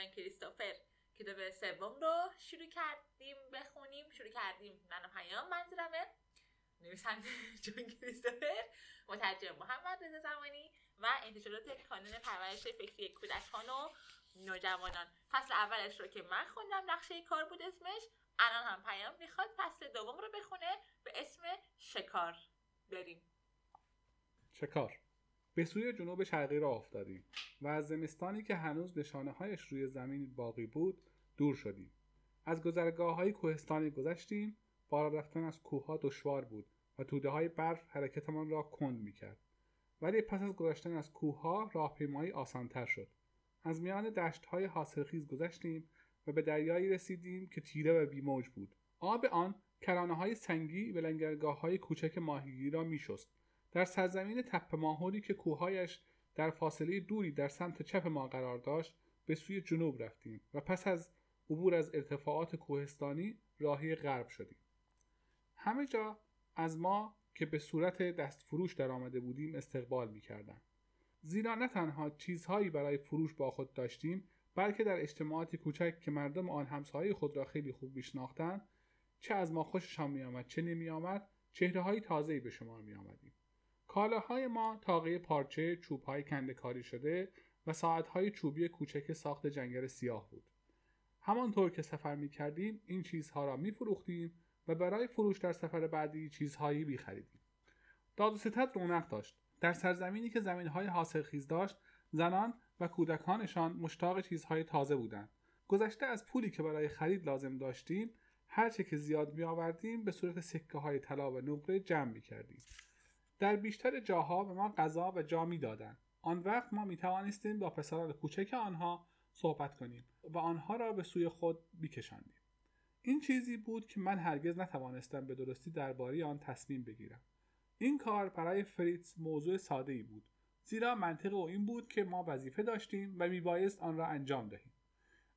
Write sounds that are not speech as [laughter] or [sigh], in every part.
جان کریستوفر کتاب سوم رو شروع کردیم بخونیم شروع کردیم من پیام منظورمه. نویسنده [laughs] جان کریستوفر مترجم محمد رضا زمانی و انتشارات کانون پرورش فکری کودکان و نوجوانان. فصل اولش رو که من خوندم نقشه کار بود اسمش. الان هم پیام می‌خواد فصل دوم رو بخونه به اسم شکار. بریم. شکار. به سوی جنوب شرقی را افتادیم و از زمستانی که هنوز نشانه هایش روی زمین باقی بود دور شدیم. از گذرگاه های کوهستانی گذشتیم. بالا رفتن از کوه دشوار بود و توده های برف حرکتمان را کند می‌کرد. ولی پس از گذشتن از کوه ها راهپیمایی آسانتر شد. از میان دشت های حاصلخیز گذشتیم و به دریایی رسیدیم که تیره و بیموج بود. آب آن کرانه های سنگی و لنگرگاه های کوچک ماهیگیری را میشست. در سرزمین تپه ماهوری که کوههایش در فاصله دوری در سمت چپ ما قرار داشت به سوی جنوب رفتیم و پس از عبور از ارتفاعات کوهستانی راهی غرب شدیم. همه جا از ما که به صورت دستفروش در آمده بودیم استقبال می‌کردند. زیرا نه تنها چیزهایی برای فروش با خود داشتیم بلکه در اجتماعاتی کوچک که مردم آن همسایه خود را خیلی خوب میشناختند چه از ما خوششان میآمد چه نمیآمد چهره های تازه‌ای به شما میآمدیم. کالاهای ما تاقه پارچه چوبهای کنده کاری شده و ساعتهای چوبی کوچک ساخت جنگل سیاه بود همانطور که سفر می کردیم این چیزها را می فروختیم و برای فروش در سفر بعدی چیزهایی می خریدیم. داد و ستد رونق داشت. در سرزمینی که زمینهای حاصلخیز داشت زنان و کودکانشان مشتاق چیزهای تازه بودند. گذشته از پولی که برای خرید لازم داشتیم هرچه که زیاد می آوردیم به صورت سکه های طلا و نقره جمع می کردیم. در بیشتر جاها به ما غذا و جا می‌دادند آن وقت ما می توانستیم با پسران کوچک آنها صحبت کنیم و آنها را به سوی خود بیکشاندیم این چیزی بود که من هرگز نتوانستم به درستی درباره آن تصمیم بگیرم. این کار برای فریتز موضوع ساده ای بود زیرا منطق او این بود که ما وظیفه داشتیم و میبایست آن را انجام دهیم.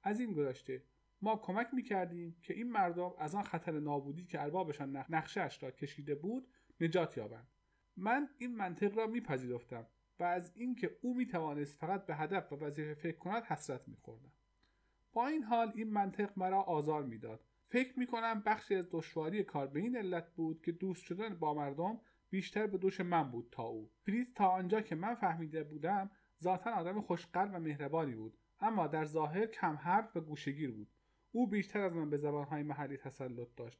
از این گذشته ما کمک می‌کردیم که این مردم از آن خطر نابودی که اربابشان نقشهاش را کشیده بود نجات یابند. من این منطق را میپذیرفتم و از اینکه او می‌توانست فقط به هدف و وظیفه فکر کند حسرت میخوردم. با این حال این منطق مرا آزار می‌داد. فکر می‌کنم بخشی از دشواری کار به این علت بود که دوست شدن با مردم بیشتر به دوش من بود تا او. فریز تا آنجا که من فهمیده بودم ذاتا آدم خوشقلب و مهربانی بود اما در ظاهر کم حرف و گوشگیر بود. او بیشتر از من به زبانهای محلی تسلط داشت.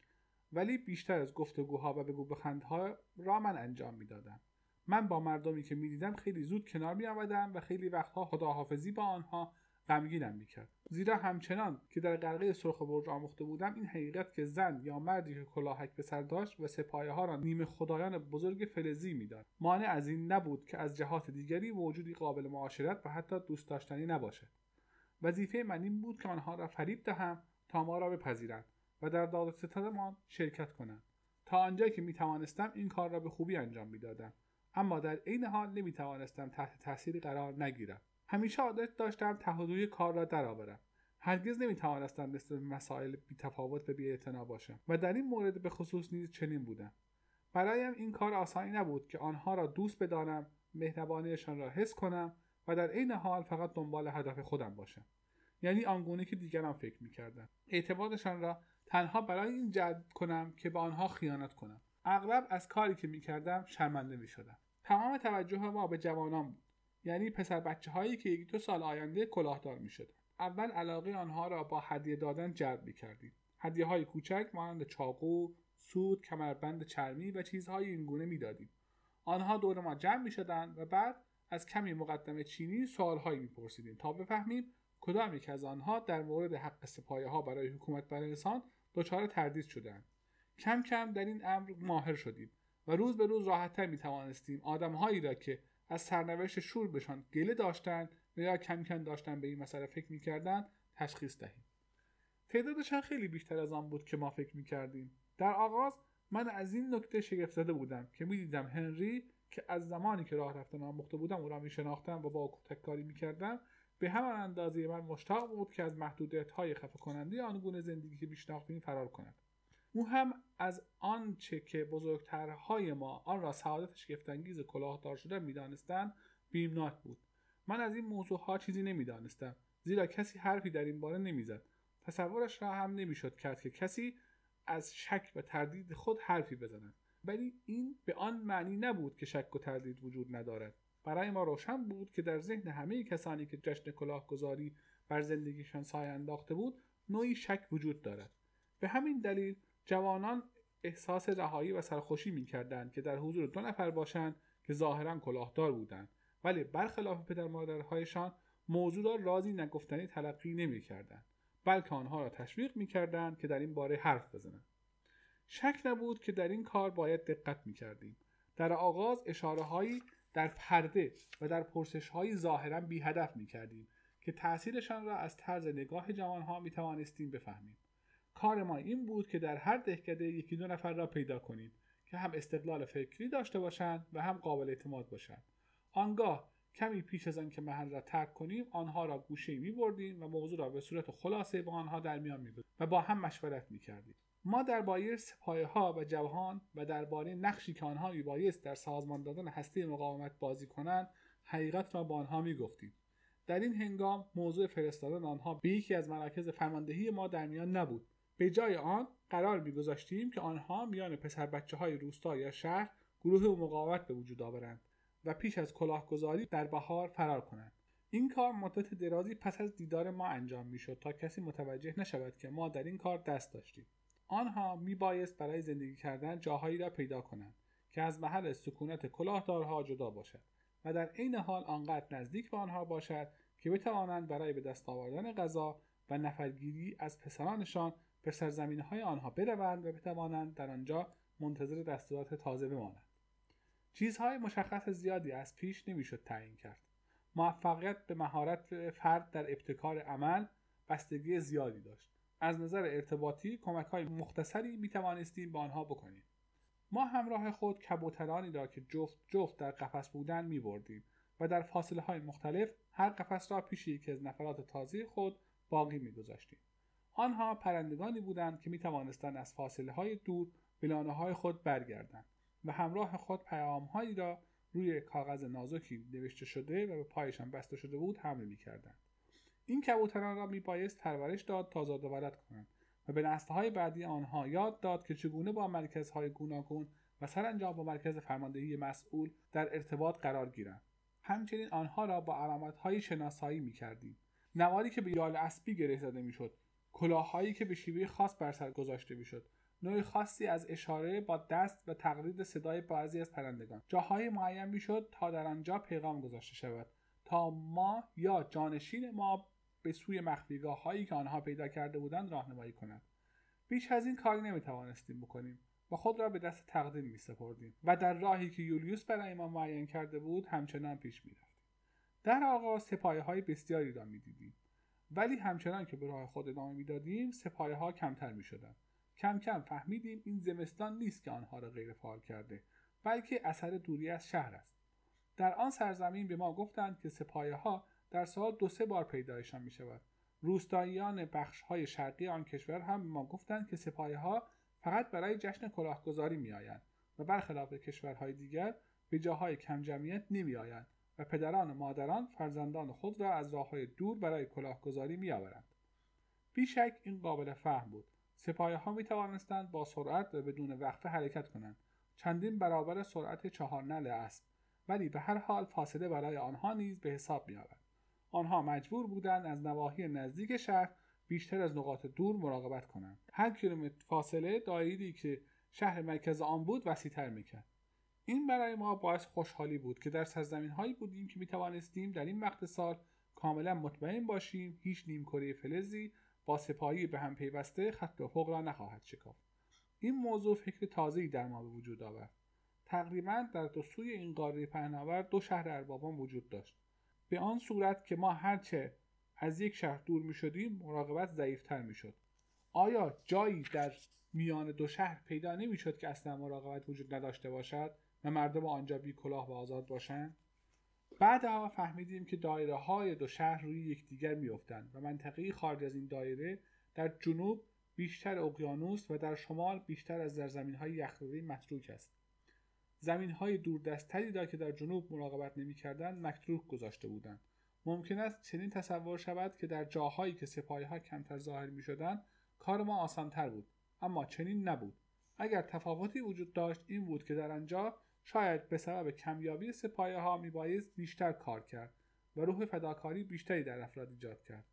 ولی بیشتر از گفتگوها و بگو بخندها را من انجام می‌دادم. من با مردمی که می‌دیدم خیلی زود کنار می و خیلی وقتها خداحافظی با آنها غمگینم می‌کرد. زیرا همچنان که در قلقه سرخ برج آموخته بودم این حقیقت که زن یا مردی که کلاهک به سر داشت و سپایه ها را نیمه خدایان بزرگ فلزی می‌داد. مانع از این نبود که از جهات دیگری موجودی قابل معاشرت و حتی دوست داشتنی نباشد. وظیفه من این بود که آنها را فریب دهم تا ما را بپذیرند. و در داد ستدمان شرکت کنند تا آنجایی که می توانستم این کار را به خوبی انجام می‌دادم. اما در عین حال نمی توانستم تحت تاثیری قرار نگیرم. همیشه عادت داشتم تهدوی کار را درآورم. هرگز نمی توانستم مثل مسائل بی تفاوت به بی باشم و در این مورد به خصوص نیز چنین بودم. برایم این کار آسانی نبود که آنها را دوست بدانم مهربانیشان را حس کنم و در عین حال فقط دنبال هدف خودم باشم. یعنی آنگونه که دیگران فکر می‌کردند. اعتمادشان را تنها برای این جلب کنم که به آنها خیانت کنم اغلب از کاری که می‌کردم شرمنده می‌شدم تمام توجه ما به جوانان بود یعنی پسر بچه هایی که یک دو سال آینده کلاهدار می شدن. اول علاقه آنها را با هدیه دادن جلب می کردیم. هدیه های کوچک مانند چاقو، سود، کمربند چرمی و چیزهای اینگونه می دادیم. آنها دور ما جمع می شدن و بعد از کمی مقدمه چینی سوالهایی می پرسیدیم تا بفهمیم کدام یک از آنها در مورد حق سپایه ها برای حکومت بر انسان دچار تردید شدند. کم کم در این امر ماهر شدیم و روز به روز راحتتر می توانستیم آدمهایی را که از سرنوشت شور گله داشتند و یا کم کم داشتن به این مسئله فکر می‌کردند تشخیص دهیم تعدادشان خیلی بیشتر از آن بود که ما فکر می‌کردیم در آغاز من از این نکته شگفت زده بودم که می‌دیدم هنری که از زمانی که راه رفتن آموخته بودم او را میشناختم و با تککاری می‌کردم به همان اندازه من مشتاق بود که از محدودیت های خفه کننده آن گونه زندگی که میشناختیم فرار کند او هم از آنچه که بزرگترهای ما آن را سعادت شگفتانگیز کلاهدار شده می‌دانستند بیمناک بود. من از این موضوع ها چیزی نمی‌دانستم زیرا کسی حرفی در این باره نمی‌زد. تصورش را هم نمی‌شد کرد که کسی از شک و تردید خود حرفی بزند. ولی این به آن معنی نبود که شک و تردید وجود ندارد. برای ما روشن بود که در ذهن همه کسانی که جشن کلاهگذاری بر زندگیشان سایه انداخته بود نوعی شک وجود دارد. به همین دلیل جوانان احساس رهایی و سرخوشی می‌کردند که در حضور دو نفر باشند که ظاهرا کلاهدار بودند. ولی برخلاف پدر مادرهایشان موضوع را رازی نگفتنی تلقی نمی‌کردند. بلکه آنها را تشویق می‌کردند که در این باره حرف بزنند. شک نبود که در این کار باید دقت می‌کردیم. در آغاز اشاره هایی در پرده و در پرسش های ظاهرا بی هدف می کردیم که تأثیرشان را از طرز نگاه جوانها می توانستیم بفهمیم. کار ما این بود که در هر دهکده یکی دو نفر را پیدا کنیم که هم استقلال فکری داشته باشند و هم قابل اعتماد باشند. آنگاه کمی پیش از آن که محل را ترک کنیم آنها را گوشه می بردیم و موضوع را به صورت خلاصه با آنها در میان می و با هم مشورت می کردیم. ما درباره سپایه ها و جوان و درباره نقشی که آنها میبایست در سازمان دادن هسته مقاومت بازی کنند حقیقت را با آنها می‌گفتیم. در این هنگام موضوع فرستادن آنها به یکی از مراکز فرماندهی ما در میان نبود. به جای آن قرار میگذاشتیم که آنها میان پسر بچه های روستا یا شهر گروه مقاومت به وجود آورند و پیش از کلاهگذاری در بهار فرار کنند. این کار مدت درازی پس از دیدار ما انجام می‌شد تا کسی متوجه نشود که ما در این کار دست داشتیم. آنها میبایست برای زندگی کردن جاهایی را پیدا کنند که از محل سکونت کلاهدارها جدا باشد و در عین حال آنقدر نزدیک به آنها باشد که بتوانند برای به دست آوردن غذا و نفرگیری از پسرانشان به سرزمین های آنها بروند و بتوانند در آنجا منتظر دستورات تازه بمانند. چیزهای مشخص زیادی از پیش نمی‌شد تعیین کرد. موفقیت به مهارت فرد در ابتکار عمل بستگی زیادی داشت. از نظر ارتباطی کمک های مختصری می توانستیم به آنها بکنیم ما همراه خود کبوترانی را که جفت جفت در قفس بودن می بردیم و در فاصله های مختلف هر قفس را پیش یکی از نفرات تازه خود باقی می گذاشتیم. آنها پرندگانی بودند که می توانستند از فاصله های دور به های خود برگردند و همراه خود پیام هایی را روی کاغذ نازکی نوشته شده و به پایشان بسته شده بود حمل می کردند. این کبوتران را میبایست پرورش داد تا زاد و کنند و به نسلهای بعدی آنها یاد داد که چگونه با مرکزهای گوناگون و سرانجام با مرکز فرماندهی مسئول در ارتباط قرار گیرند. همچنین آنها را با علامتهایی شناسایی می‌کردیم نواری که به یال اسبی گره زده می‌شد کلاههایی که به شیوه خاص بر سر گذاشته می‌شد نوع خاصی از اشاره با دست و تقلید صدای بعضی از پرندگان. جاهای معین می‌شد تا در آنجا پیغام گذاشته شود. تا ما یا جانشین ما به سوی مخفیگاه هایی که آنها پیدا کرده بودند راهنمایی کند بیش از این کاری نمی توانستیم بکنیم و خود را به دست تقدیر می سپردیم و در راهی که یولیوس برای ما معین کرده بود همچنان پیش می رفتیم. در آغاز سپایه های بسیاری را می دیدیم ولی همچنان که به راه خود ادامه می دادیم سپایه ها کمتر می شدن. کم کم فهمیدیم این زمستان نیست که آنها را غیر فعال کرده بلکه اثر دوری از شهر است در آن سرزمین به ما گفتند که سپایه ها در سال دو سه بار پیدایشان می شود روستاییان بخش های شرقی آن کشور هم به ما گفتند که سپایه ها فقط برای جشن کلاهگذاری می آیند و برخلاف کشورهای دیگر به جاهای کم جمعیت نمی آیند و پدران و مادران فرزندان خود را از راه های دور برای کلاهگذاری می آورند. بیشک این قابل فهم بود. سپایه ها می توانستند با سرعت و بدون وقفه حرکت کنند. چندین برابر سرعت چهار نل اسب ولی به هر حال فاصله برای آنها نیز به حساب می آورد. آنها مجبور بودند از نواحی نزدیک شهر بیشتر از نقاط دور مراقبت کنند. هر کیلومتر فاصله دایری که شهر مرکز آن بود وسیعتر می‌کرد. این برای ما باعث خوشحالی بود که در سرزمین هایی بودیم که می توانستیم در این وقت سال کاملا مطمئن باشیم هیچ نیمکره فلزی با سپاهی به هم پیوسته خط افق را نخواهد شکافت. این موضوع فکر تازه‌ای در ما به وجود آورد. تقریبا در دو سوی این قاره پهناور دو شهر اربابان وجود داشت. به آن صورت که ما هرچه از یک شهر دور می شدیم مراقبت ضعیفتر می شد آیا جایی در میان دو شهر پیدا نمی شد که اصلا مراقبت وجود نداشته باشد و مردم آنجا بی کلاه و آزاد باشند؟ بعدها فهمیدیم که دایره های دو شهر روی یکدیگر میافتند و منطقه خارج از این دایره در جنوب بیشتر اقیانوس و در شمال بیشتر از در زمین های یخزده متروک است. زمین های دوردستتری را که در جنوب مراقبت نمی‌کردند متروک گذاشته بودند. ممکن است چنین تصور شود که در جاهایی که سپاهی ها کمتر ظاهر می شدن کار ما آسانتر بود اما چنین نبود. اگر تفاوتی وجود داشت این بود که در آنجا شاید به سبب کمیابی سپاهی ها میبایست بیشتر کار کرد و روح فداکاری بیشتری در افراد ایجاد کرد.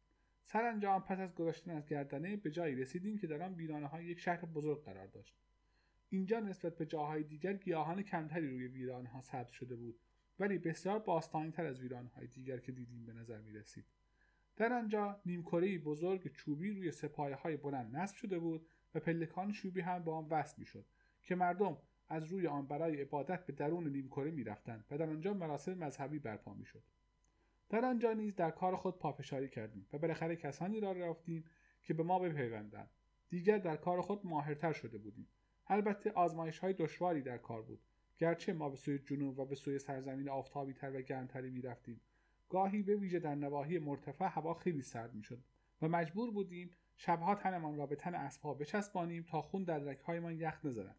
سرانجام پس از گذشتن از گردنه به جایی رسیدیم که در آن ویرانه های یک شهر بزرگ قرار داشت. اینجا نسبت به جاهای دیگر گیاهان کمتری روی ویرانه ها ثبت شده بود ولی بسیار باستانی تر از ویرانه های دیگر که دیدیم به نظر می رسید. در آنجا نیمکره بزرگ چوبی روی سپایه های بلند نصب شده بود و پلکان چوبی هم با آن وصل می شد که مردم از روی آن برای عبادت به درون نیمکره می رفتند و در آنجا مراسم مذهبی برپا می شد. در آنجا نیز در کار خود پافشاری کردیم و بالاخره کسانی را رفتیم که به ما بپیوندند دیگر در کار خود ماهرتر شده بودیم البته آزمایش های دشواری در کار بود. گرچه ما به سوی جنوب و به سوی سرزمین آفتابی تر و گرمتری می رفتیم گاهی به ویژه در نواحی مرتفع هوا خیلی سرد می شد و مجبور بودیم شبها تنمان را به تن اسبها بچسبانیم تا خون در رگهایمان یخ نزند.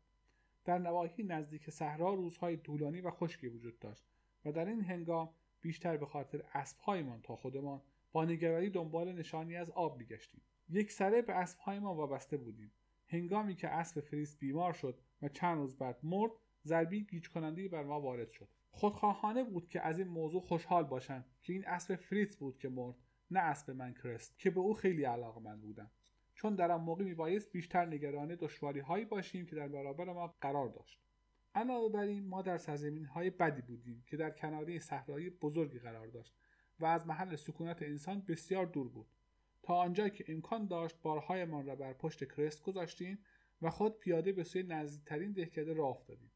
در نواحی نزدیک صحرا روزهای طولانی و خشکی وجود داشت و در این هنگام بیشتر به خاطر اسبهایمان تا خودمان با نگرانی دنبال نشانی از آب میگشتیم. یک سره به اسبهایمان وابسته بودیم. هنگامی که اسب فریس بیمار شد و چند روز بعد مرد ضربه‌ی گیج کننده بر ما وارد شد. خودخواهانه بود که از این موضوع خوشحال باشند که این اسب فریس بود که مرد نه اسب من کرست که به او خیلی علاقه‌مند بودم. چون در آن موقع میبایست بیشتر نگران دشواری هایی باشیم که در برابر ما قرار داشت. علاوه بر این ما در سرزمین های بدی بودیم که در کناره صحرایی بزرگی قرار داشت و از محل سکونت انسان بسیار دور بود. تا آنجا که امکان داشت بارهایمان را بر پشت کرست گذاشتیم و خود پیاده به سوی نزدیکترین دهکده راه افتادیم.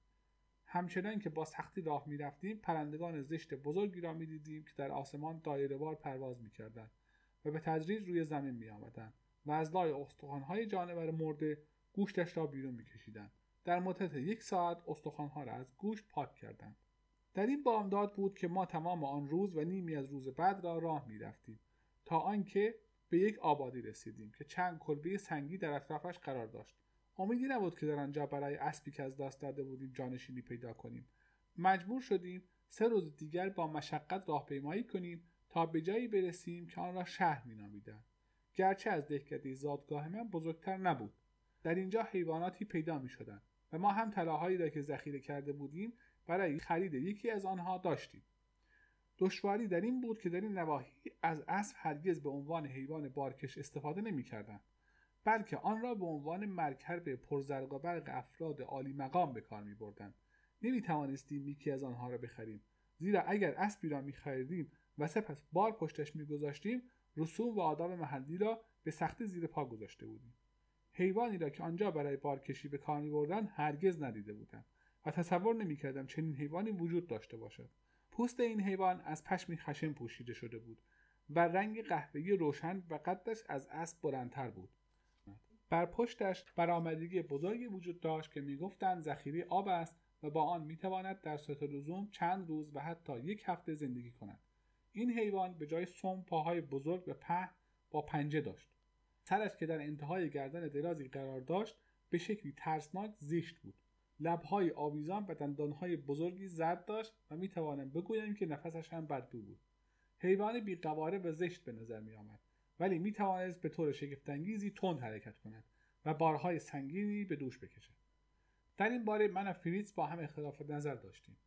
همچنان که با سختی راه می‌رفتیم پرندگان زشت بزرگی را می‌دیدیم که در آسمان دایرهوار پرواز می‌کردند و به تدریج روی زمین میآمدند و از لای استخوانهای جانور مرده گوشتش را بیرون میکشیدند. در مدت یک ساعت استخوانها را از گوشت پاک کردند. در این بامداد بود که ما تمام آن روز و نیمی از روز بعد را راه می‌رفتیم تا آنکه به یک آبادی رسیدیم که چند کلبه سنگی در اطرافش قرار داشت. امیدی نبود که در آنجا برای اسبی که از دست داده بودیم جانشینی پیدا کنیم. مجبور شدیم سه روز دیگر با مشقت راهپیمایی کنیم تا به جایی برسیم که آن را شهر مینامیدند. گرچه از دهکده زادگاه من بزرگتر نبود. در اینجا حیواناتی پیدا می شدن و ما هم طلاهایی را که ذخیره کرده بودیم برای خرید یکی از آنها داشتیم. دشواری در این بود که در این نواحی از اسب هرگز به عنوان حیوان بارکش استفاده نمی‌کردند بلکه آن را به عنوان مرکب پرزرق و برق افراد عالی مقام به کار می بردن. نمی توانستیم یکی از آنها را بخریم. زیرا اگر اسبی را می خریدیم و سپس بار پشتش می گذاشتیم رسوم و آداب محلی را به سختی زیر پا گذاشته بودیم. حیوانی را که آنجا برای بارکشی به کار می بردن هرگز ندیده بودم و تصور نمی کردم چنین حیوانی وجود داشته باشد. پوست این حیوان از پشمی خشن پوشیده شده بود و رنگ قهوه‌ای روشن و قدش از اسب بلندتر بود. بر پشتش برآمدگی بزرگی وجود داشت که می‌گفتند ذخیره آب است و با آن می‌تواند در صورت لزوم چند روز و حتی یک هفته زندگی کند. این حیوان به جای سم پاهای بزرگ و په با پنجه داشت. سرش که در انتهای گردن درازی قرار داشت به شکلی ترسناک زیشت بود. لبهای آویزان و دندانهای بزرگی زرد داشت و می‌توانم بگویم که نفسش هم بدبو بود. حیوان بیقواره و زشت به نظر می آمد ولی می توانست به طور شگفتانگیزی تند حرکت کند و بارهای سنگینی به دوش بکشد. در این باره من و فریتز با هم اختلاف نظر داشتیم.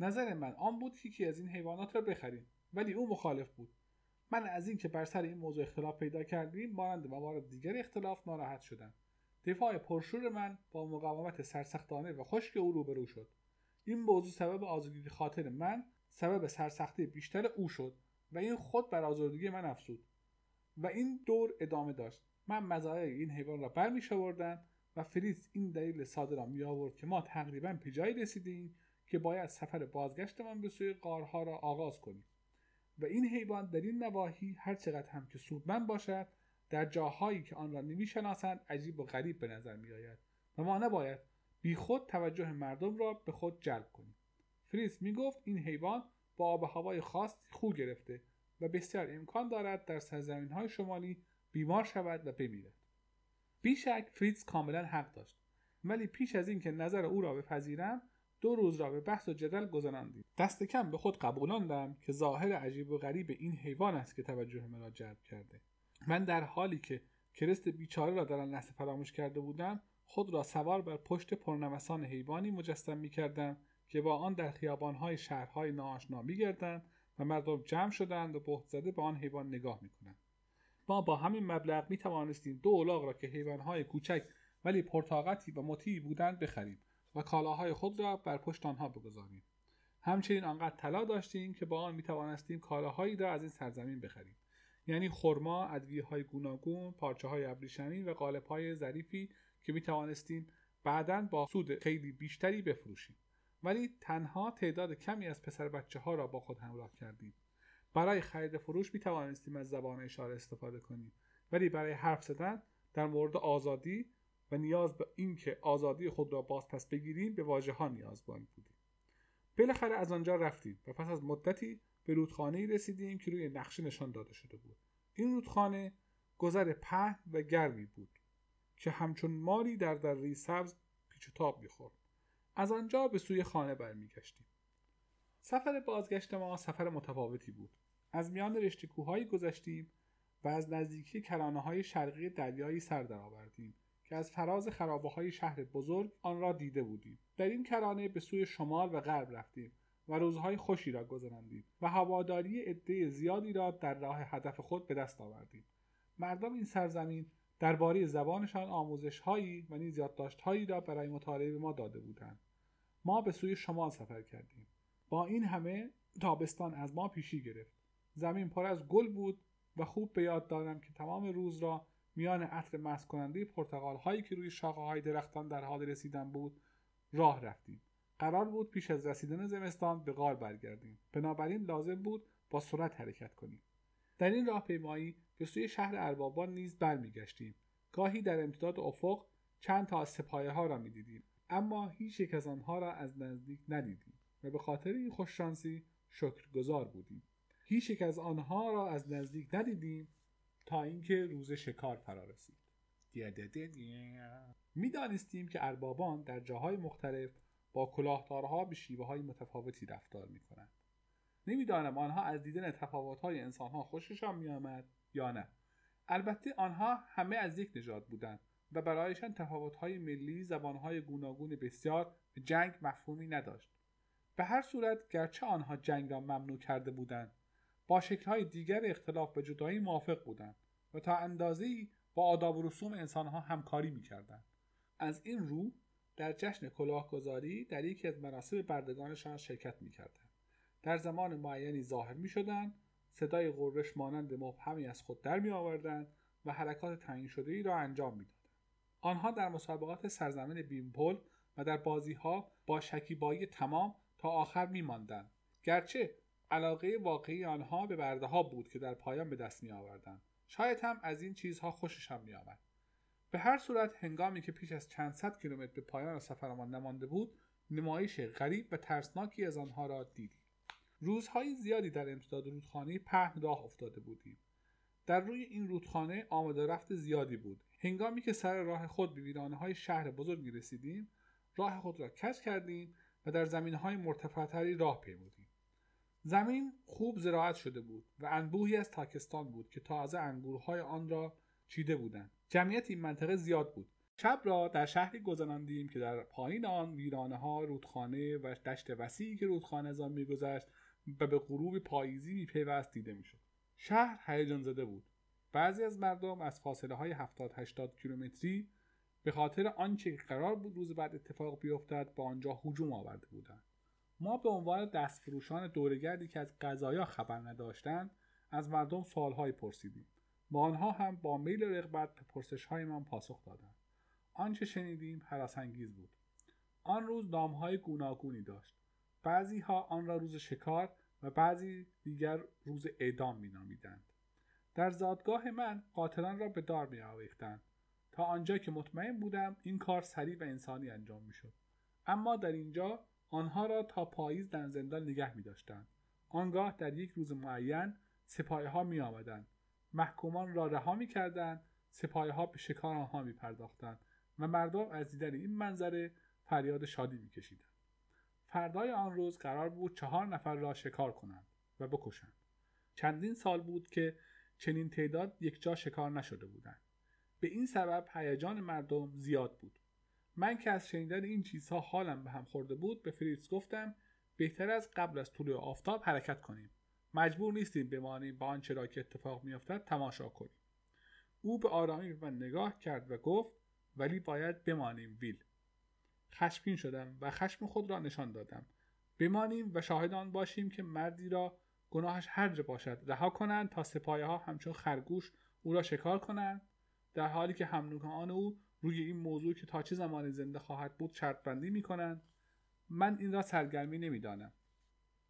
نظر من آن بود که یکی از این حیوانات را بخریم ولی او مخالف بود. من از اینکه بر سر این موضوع اختلاف پیدا کردیم مانند موارد دیگر اختلاف ناراحت شدم. دفاع پرشور من با مقاومت سرسختانه و خشک او روبرو شد. این موضوع سبب آزادی خاطر من سبب سرسختی بیشتر او شد و این خود بر آزردگی من افزود و این دور ادامه داشت. من مزایای این حیوان را برمیشاوردم و فریز این دلیل ساده را می آورد که ما تقریبا به جایی رسیدیم که باید سفر بازگشتمان به سوی قارها را آغاز کنیم و این حیوان در این نواحی هر چقدر هم که سودمند باشد در جاهایی که آن را نمی‌شناسند عجیب و غریب به نظر می آید و ما نباید بیخود توجه مردم را به خود جلب کنیم. فریز می گفت این حیوان با آب هوای خاص خو گرفته و بسیار امکان دارد در سرزمین های شمالی بیمار شود و بمیرد. بیشک فریتز کاملا حق داشت. ولی پیش از اینکه نظر او را بپذیرم دو روز را به بحث و جدل گذراندیم. دست کم به خود قبولاندم که ظاهر عجیب و غریب این حیوان است که توجه مرا جلب کرده. من در حالی که کرست بیچاره را در آن لحظه فراموش کرده بودم خود را سوار بر پشت پرنوسان حیوانی مجسم می کردم که با آن در خیابانهای شهرهای ناآشنا میگردند و مردم جمع شدند و بهت زده به آن حیوان نگاه می‌کنند. ما با همین مبلغ می توانستیم دو الاغ را که حیوانهای کوچک ولی پرطاقتی و مطیعی بودند بخریم و کالاهای خود را بر پشت آنها بگذاریم. همچنین آنقدر طلا داشتیم که با آن می توانستیم کالاهایی را از این سرزمین بخریم. یعنی خرما ادویه های گوناگون پارچه های ابریشمی و قالب های ظریفی که می توانستیم بعدا با سود خیلی بیشتری بفروشیم. ولی تنها تعداد کمی از پسر بچه ها را با خود همراه کردیم. برای خرید فروش می توانستیم از زبان اشاره استفاده کنیم. ولی برای حرف زدن در مورد آزادی و نیاز به اینکه آزادی خود را باز پس بگیریم به واژه ها نیازمند بودیم. بالاخره از آنجا رفتیم و پس از مدتی به رودخانه رسیدیم که روی نقشه نشان داده شده بود. این رودخانه گذر پهن و گرمی بود که همچون ماری در دره سبز پیچ و تاب می‌خورد. از آنجا به سوی خانه برمیگشتیم. سفر بازگشت ما سفر متفاوتی بود. از میان رشته کوههایی گذشتیم و از نزدیکی کرانه های شرقی دریایی سر درآوردیم که از فراز خرابه های شهر بزرگ آن را دیده بودیم. در این کرانه به سوی شمال و غرب رفتیم. و روزهای خوشی را گذراندیم و هواداری عده زیادی را در راه هدف خود به دست آوردیم. مردم این سرزمین درباره زبانشان آموزش هایی و نیز هایی را برای مطالعه به ما داده بودند. ما به سوی شمال سفر کردیم. با این همه تابستان از ما پیشی گرفت. زمین پر از گل بود و خوب به یاد دارم که تمام روز را میان عطر مست کننده پرتقال هایی که روی شاخه های درختان در حال رسیدن بود راه رفتیم. قرار بود پیش از رسیدن زمستان به غار برگردیم. بنابراین لازم بود با سرعت حرکت کنیم. در این راهپیمایی به سوی شهر اربابان نیز برمیگشتیم. گاهی در امتداد افق چند تا از سپایه ها را می‌دیدیم. اما هیچ یک از آنها را از نزدیک ندیدیم و به خاطر این خوششانسی شکرگزار بودیم. هیچ یک از آنها را از نزدیک ندیدیم تا اینکه روز شکار فرا رسید. می‌دانستیم که اربابان در جاهای مختلف با کلاهدارها به شیوه های متفاوتی رفتار می کنند. نمی‌دانم آنها از دیدن تفاوت های انسان ها خوششان می آمد یا نه. البته آنها همه از یک نژاد بودند و برایشان تفاوت های ملی زبان های گوناگون بسیار جنگ مفهومی نداشت. به هر صورت گرچه آنها جنگ را ممنوع کرده بودند با های دیگر اختلاف به جدایی موافق بودند و تا اندازه‌ای با آداب و رسوم انسانها همکاری می‌کردند از این رو در جشن کلاهگذاری در یکی از مراسم بردگانشان شرکت می‌کردند. در زمان معینی ظاهر می‌شدند. صدای غرش مانند مبهمی از خود در میآوردند و حرکات تعیین شده ای را انجام می‌دادند. آنها در مسابقات سرزمین بیمپل و در بازی ها با شکیبایی تمام تا آخر میماندند. گرچه علاقه واقعی آنها به برده ها بود که در پایان به دست می شاید هم از این چیزها خوششان می آمد. به هر صورت هنگامی که پیش از چند صد کیلومتر به پایان سفرمان نمانده بود نمایش غریب و ترسناکی از آنها را دیدیم. روزهای زیادی در امتداد رودخانه پهن راه افتاده بودیم. در روی این رودخانه آمد و رفت زیادی بود. هنگامی که سر راه خود به ویرانه های شهر بزرگی رسیدیم راه خود را کج کردیم و در زمین های مرتفعتری راه پیمودیم. زمین خوب زراعت شده بود و انبوهی از تاکستان بود که تازه انگورهای آن را چیده بودند. جمعیت این منطقه زیاد بود. شب را در شهری گذراندیم که در پایین آن ویرانه ها رودخانه و دشت وسیعی که رودخانه از آن میگذشت و به غروب پاییزی میپیوست دیده می‌شد. شهر هیجان زده بود. بعضی از مردم از فاصله های 70 80 کیلومتری به خاطر آنچه که قرار بود روز بعد اتفاق بیفتد با آنجا هجوم آورده بودند. ما به عنوان دستفروشان دورگردی که از غذایا خبر نداشتند از مردم سوالهایی پرسیدیم. با آنها هم با میل و رغبت به پرسشهایمان پاسخ دادند. آنچه شنیدیم انگیز بود. آن روز نامهای گوناگونی داشت. بعضی ها آن را روز شکار و بعضی دیگر روز اعدام مینامیدند. در زادگاه من قاتلان را به دار می آویختند تا آنجا که مطمئن بودم این کار سریع و انسانی انجام می‌شد. اما در اینجا آنها را تا پاییز در زندان نگه می داشتند. آنگاه در یک روز معین سپاه ها می آمدند. محکومان را رها می کردند. سپاه ها به شکار آنها می پرداختند و مردم از دیدن این منظره فریاد شادی می کشیدند. فردای آن روز قرار بود چهار نفر را شکار کنند و بکشند چندین سال بود که چنین تعداد یک جا شکار نشده بودند به این سبب هیجان مردم زیاد بود من که از شنیدن این چیزها حالم به هم خورده بود به فریتز گفتم بهتر از قبل از طلوع آفتاب حرکت کنیم مجبور نیستیم بمانیم با آنچه را که اتفاق میافتد تماشا کنیم. او به آرامی به من نگاه کرد و گفت ولی باید بمانیم ویل. خشمگین شدم و خشم خود را نشان دادم. بمانیم و شاهد آن باشیم که مردی را گناهش هر جا باشد. رها کنند تا سپایه ها همچون خرگوش او را شکار کنند در حالی که همنوکان او روی این موضوع که تا چه زمانی زنده خواهد بود شرط بندی می من این را سرگرمی نمی‌دانم.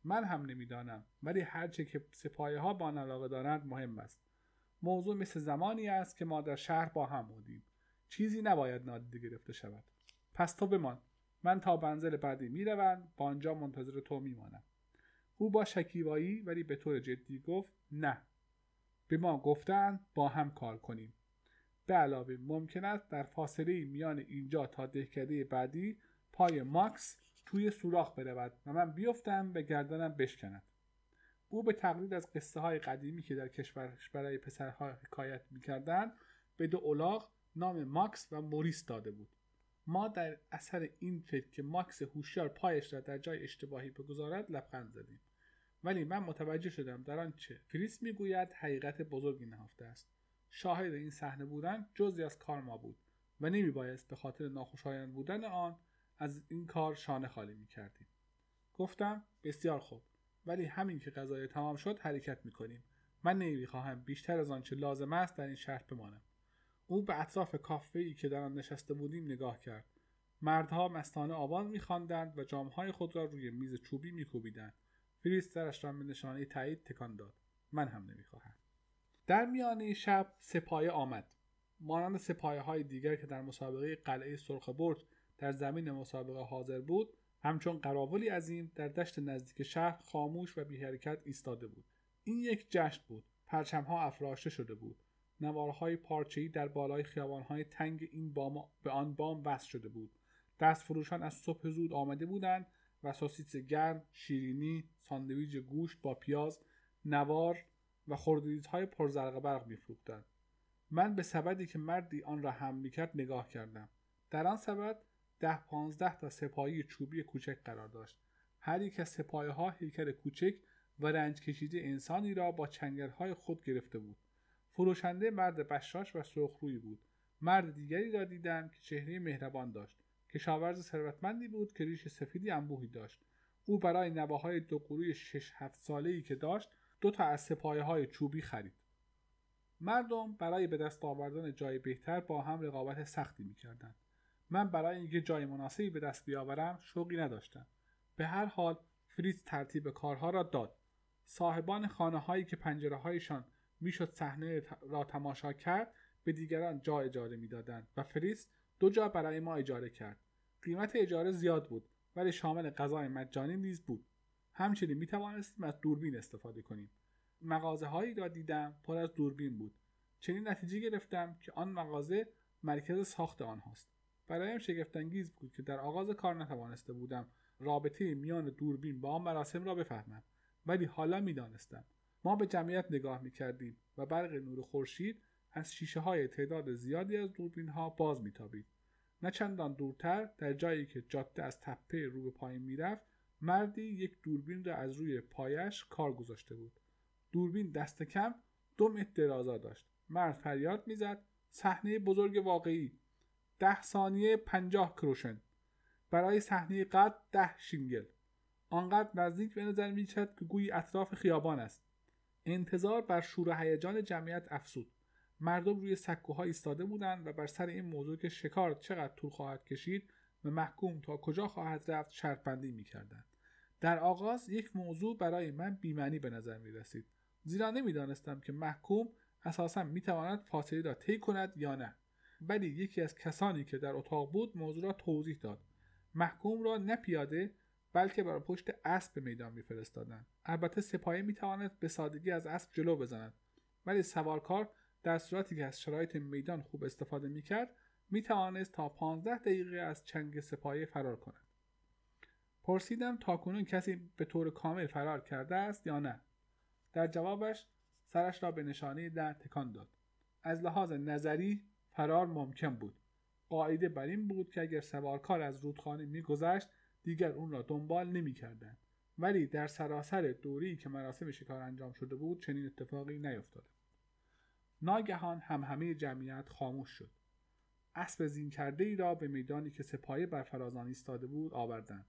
من هم نمی‌دانم ولی هرچه که سپایه ها با علاقه دارند مهم است. موضوع مثل زمانی است که ما در شهر با هم بودیم. چیزی نباید نادیده گرفته شود. پس تو بمان. من تا منزل بعدی می‌روم با آنجا منتظر تو میمانم. او با شکیبایی ولی به طور جدی گفت نه. به ما گفتند با هم کار کنیم. به علاوه ممکن است در فاصله میان اینجا تا دهکده بعدی پای ماکس توی سوراخ برود و من بیفتم و گردنم بشکند. او به تقلید از قصه های قدیمی که در کشورش برای پسرها حکایت می‌کردند به دو الاغ نام ماکس و موریس داده بود. ما در اثر این فکر که ماکس هوشیار پایش را در جای اشتباهی بگذارد لبخند زدیم. ولی من متوجه شدم در آنچه فریس می‌گوید حقیقت بزرگی نهفته است. شاهد این صحنه بودن جزئی از کار ما بود و نمیبایست به خاطر ناخوشایند بودن آن از این کار شانه خالی می‌کردیم. گفتم بسیار خوب. ولی همین که غذای تمام شد حرکت می‌کنیم. من نمی‌خواهم بیشتر از آنچه لازم است در این شهر بمانم. او به اطراف کافه ای که در آن نشسته بودیم نگاه کرد. مردها مستانه آواز میخواندند و جامهای خود را روی میز چوبی میکوبیدند. فریز سرش را به نشانه تایید تکان داد. من هم نمی‌خواهم. در میانه شب سپایه آمد. مانند سپایه های دیگر که در مسابقه قلعه سرخ برج در زمین مسابقه حاضر بود همچون قراولی عظیم در دشت نزدیک شهر خاموش و بی حرکت ایستاده بود. این یک جشن بود پرچمها افراشته شده بود. نوارهای پارچه‌ای در بالای خیابانهای تنگ این بام به آن بام وصل شده بود. دست فروشان از صبح زود آمده بودند و سوسیس گرم شیرینی ساندویج گوشت با پیاز نوار و خردریزهای پرزرق برق میفروختند. من به سبدی که مردی آن را هم می‌کرد نگاه کردم. در آن سبد ده پانزده تا سپاهی چوبی کوچک قرار داشت. هر یک از سپایه ها هیکل کوچک و رنج کشیده انسانی را با چنگرهای خود گرفته بود. فروشنده مرد بشاش و سرخرویی بود. مرد دیگری را دیدم که چهره مهربان داشت. کشاورز ثروتمندی بود که ریش سفیدی انبوهی داشت. او برای نواهای دو قروی شش هفت ساله ای که داشت دو تا از سپایه های چوبی خرید. مردم برای به دست آوردن جای بهتر با هم رقابت سختی می‌کردند. من برای اینکه جای مناسبی به دست بیاورم شوقی نداشتم. به هر حال فریز ترتیب کارها را داد. صاحبان خانه هایی که پنجره هایشان می‌شد صحنه را تماشا کرد به دیگران جا اجاره می‌دادند و فریس دو جا برای ما اجاره کرد. قیمت اجاره زیاد بود ولی شامل غذای مجانی نیز بود. همچنین می توانستیم از دوربین استفاده کنیم. مغازه هایی را دیدم پر از دوربین بود. چنین نتیجه گرفتم که آن مغازه مرکز ساخت آنهاست. برایم شگفتانگیز بود که در آغاز کار نتوانسته بودم رابطه میان دوربین با آن مراسم را بفهمم ولی حالا می‌دانستم. ما به جمعیت نگاه می کردیم و برق نور خورشید از شیشه های تعداد زیادی از دوربین ها باز میتابید. نه چندان دورتر در جایی که جاده از تپه رو به پایین می‌رفت مردی یک دوربین را از روی پایش کار گذاشته بود. دوربین دست کم دو متر درازا داشت. مرد فریاد می‌زد صحنه بزرگ واقعی. ده ثانیه پنجاه کروشن. برای صحنه قد ده شینگل. آنقدر نزدیک به نظر میچد که گویی اطراف خیابان است. انتظار بر شور و هیجان جمعیت افسود مردم روی سکوها ایستاده بودند و بر سر این موضوع که شکار چقدر طول خواهد کشید و محکوم تا کجا خواهد رفت شرط بندی می‌کردند. در آغاز یک موضوع برای من بیمعنی به نظر می رسید زیرا نمی‌دانستم که محکوم اساسا می‌تواند فاصله را طی کند یا نه. ولی یکی از کسانی که در اتاق بود موضوع را توضیح داد. محکوم را نه پیاده بلکه بر پشت اسب به میدان میفرستادند. البته سپاهی می‌تواند به سادگی از اسب جلو بزند. ولی سوارکار در صورتی که از شرایط میدان خوب استفاده می‌کرد می‌توانست تا پانزده دقیقه از چنگ سپاهی فرار کند. پرسیدم تاکنون کسی به طور کامل فرار کرده است یا نه؟ در جوابش سرش را به نشانه در تکان داد. از لحاظ نظری فرار ممکن بود. قاعده بر این بود که اگر سوارکار از رودخانه میگذشت دیگر اون را دنبال نمی‌کردند. ولی در سراسر دوری که مراسم شکار انجام شده بود چنین اتفاقی نیفتاده. ناگهان هم همه جمعیت خاموش شد. اسب زین کرده ای را به میدانی که سپاهی بر فرازان ایستاده بود آوردند.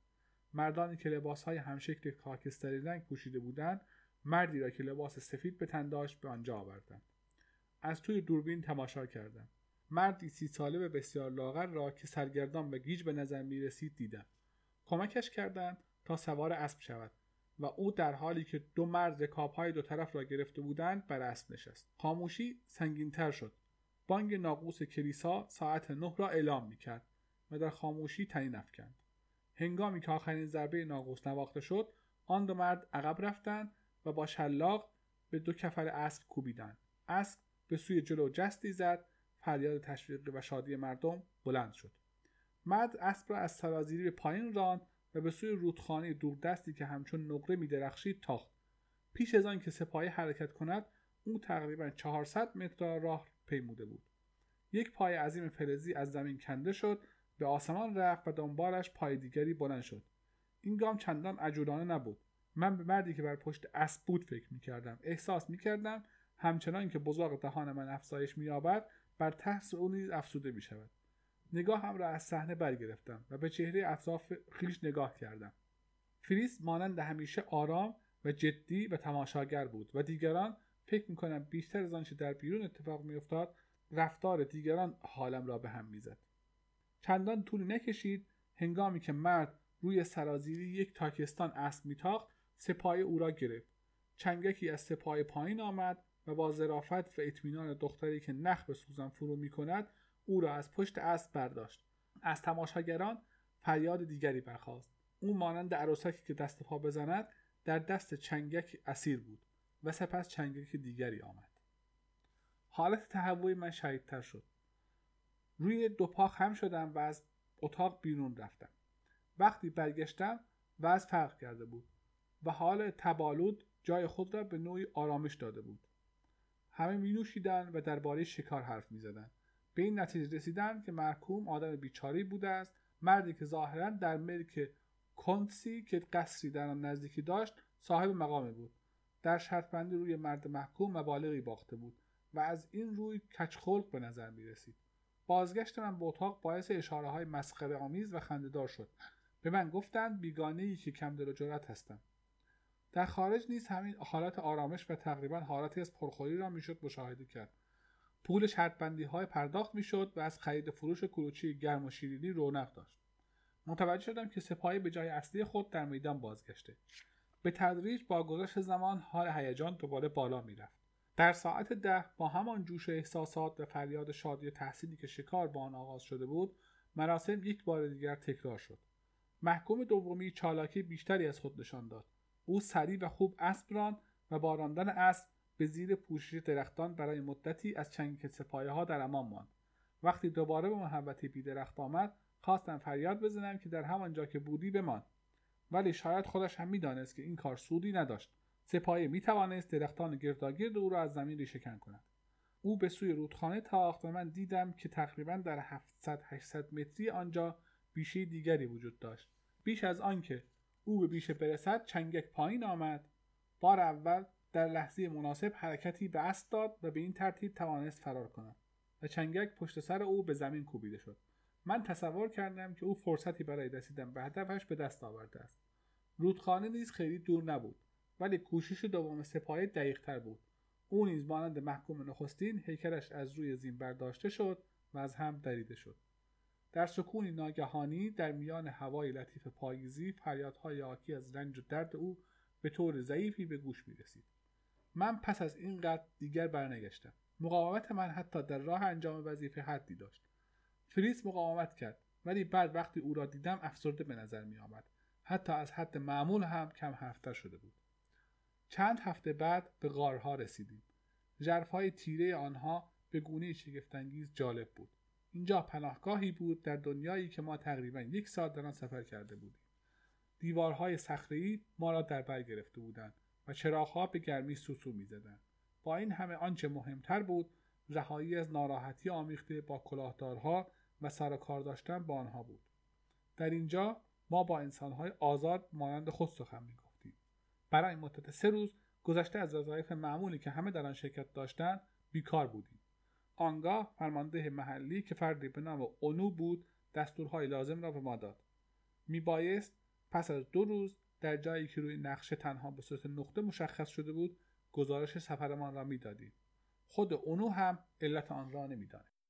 مردانی که لباسهای همشکل خاکستری رنگ پوشیده بودند مردی را که لباس سفید به تن داشت به آنجا آوردند. از توی دوربین تماشا کردم مردی سی ساله به بسیار لاغر را که سرگردان و گیج به نظر می رسید دیدم. کمکش کردند تا سوار اسب شود و او در حالی که دو مرد رکابهای دو طرف را گرفته بودند بر اسب نشست. خاموشی سنگینتر شد. بانگ ناقوس کلیسا ساعت نه را اعلام می کرد و در خاموشی تنین افکند. هنگامی که آخرین ضربه ناقوس نواخته شد آن دو مرد عقب رفتند و با شلاق به دو کفر اسب کوبیدند. اسب به سوی جلو جستی زد فریاد تشویق و شادی مردم بلند شد. مرد اسب را از سرازیری به پایین راند و به سوی رودخانه دوردستی که همچون نقره میدرخشید تاخت. پیش از آن که سپاهی حرکت کند او تقریبا 400 متر راه پیموده بود. یک پای عظیم فلزی از زمین کنده شد به آسمان رفت و دنبالش پای دیگری بلند شد. این گام چندان عجولانه نبود. من به مردی که بر پشت اسب بود فکر می کردم احساس می کردم همچنان که بزاق دهان من افزایش مییابد بر تحس او نیز افسوده می شود هم را از صحنه برگرفتم و به چهره اطراف خیش نگاه کردم. فریس مانند همیشه آرام و جدی و تماشاگر بود و دیگران فکر می‌کنم بیشتر از آنچه در بیرون اتفاق میافتاد رفتار دیگران حالم را به هم می‌زد. چندان طول نکشید هنگامی که مرد روی سرازیری یک تاکستان اسب میتاخت سپاه او را گرفت. چنگکی از سپاه پایین آمد و با ظرافت و اطمینان دختری که نخ به سوزن فرو می کند او را از پشت اسب برداشت. از تماشاگران فریاد دیگری برخاست. او مانند عروسکی که دست پا بزند در دست چنگک اسیر بود و سپس چنگک دیگری آمد. حالت تهوع من شدیدتر شد. روی دو پا خم شدم و از اتاق بیرون رفتم. وقتی برگشتم وضع فرق کرده بود و حال تبالود جای خود را به نوعی آرامش داده بود. همه می نوشیدن و درباره شکار حرف می زدن. به این نتیجه رسیدن که مرکوم آدم بیچاری بوده است. مردی که ظاهرا در ملک کنسی که قصری در آن نزدیکی داشت صاحب مقامی بود. در شرط بندی روی مرد محکوم مبالغی باخته بود و از این روی کچخلق به نظر می رسید بازگشت من به اتاق باعث اشاره های مسخره آمیز و خندهدار شد. به من گفتند بیگانه ای که کم دل و جرأت هستم. در خارج نیز همین حالت آرامش و تقریبا حالتی از پرخوری را می‌شد مشاهده کرد. پول شرط بندی های پرداخت می‌شد و از خرید فروش کلوچی گرم و شیرینی رونق داشت. متوجه شدم که سپاهی به جای اصلی خود در میدان بازگشته. به تدریج با گذشت زمان حال هیجان دوباره بالا می‌رفت. در ساعت ده با همان جوش احساسات و فریاد شادی تحصیلی که شکار با آن آغاز شده بود مراسم یک بار دیگر تکرار شد. محکوم دومی چالاکی بیشتری از خود نشان داد. او سریع و خوب اسب راند و با راندن اسب به زیر پوشش درختان برای مدتی از چنگ سپایه ها در امان ماند. وقتی دوباره به محبتی بی درخت آمد خواستم فریاد بزنم که در همان جا که بودی بمان. ولی شاید خودش هم می‌دانست که این کار سودی نداشت. سپایه می توانست درختان گرداگرد او را از زمین ریشهکن کند. او به سوی رودخانه تاخت و من دیدم که تقریبا در 700 800 متری آنجا بیشه دیگری وجود داشت. بیش از آنکه او به بیشه برسد چنگک پایین آمد. بار اول در لحظه مناسب حرکتی به اسب داد و به این ترتیب توانست فرار کند و چنگک پشت سر او به زمین کوبیده شد. من تصور کردم که او فرصتی برای رسیدن به هدفش به دست آورده است. رودخانه نیز خیلی دور نبود ولی کوشش دوم سپاه دقیقتر بود. او نیز مانند محکوم نخستین هیکلش از روی زین برداشته شد و از هم دریده شد. در سکونی ناگهانی در میان هوای لطیف پاییزی فریادهای آکی از رنج و درد او به طور ضعیفی به گوش می رسید. من پس از این قد دیگر برنگشتم. مقاومت من حتی در راه انجام وظیفه حدی داشت. فریس مقاومت کرد ولی بعد وقتی او را دیدم افسرده به نظر می آمد. حتی از حد معمول هم کم حرفتر شده بود. چند هفته بعد به غارها رسیدیم. ژرفهای تیره آنها به گونه شگفتانگیز جالب بود. اینجا پناهگاهی بود در دنیایی که ما تقریبا یک ساعت در آن سفر کرده بودیم. دیوارهای صخره‌ای ما را در بر گرفته بودند و چراغها به گرمی سوسو می‌زدند. با این همه آنچه مهمتر بود رهایی از ناراحتی آمیخته با کلاهدارها و سر کار داشتن با آنها بود. در اینجا ما با انسانهای آزاد مانند خود سخن می‌گفتیم. برای مدت سه روز گذشته از وظایف معمولی که همه در آن شرکت داشتند بیکار بودیم. آنگاه فرمانده محلی که فردی به نام اونو بود دستورهای لازم را به ما داد. میبایست پس از دو روز در جایی که روی نقشه تنها به صورت نقطه مشخص شده بود گزارش سفرمان را می‌دادیم. خود اونو هم علت آن را نمی‌دانست.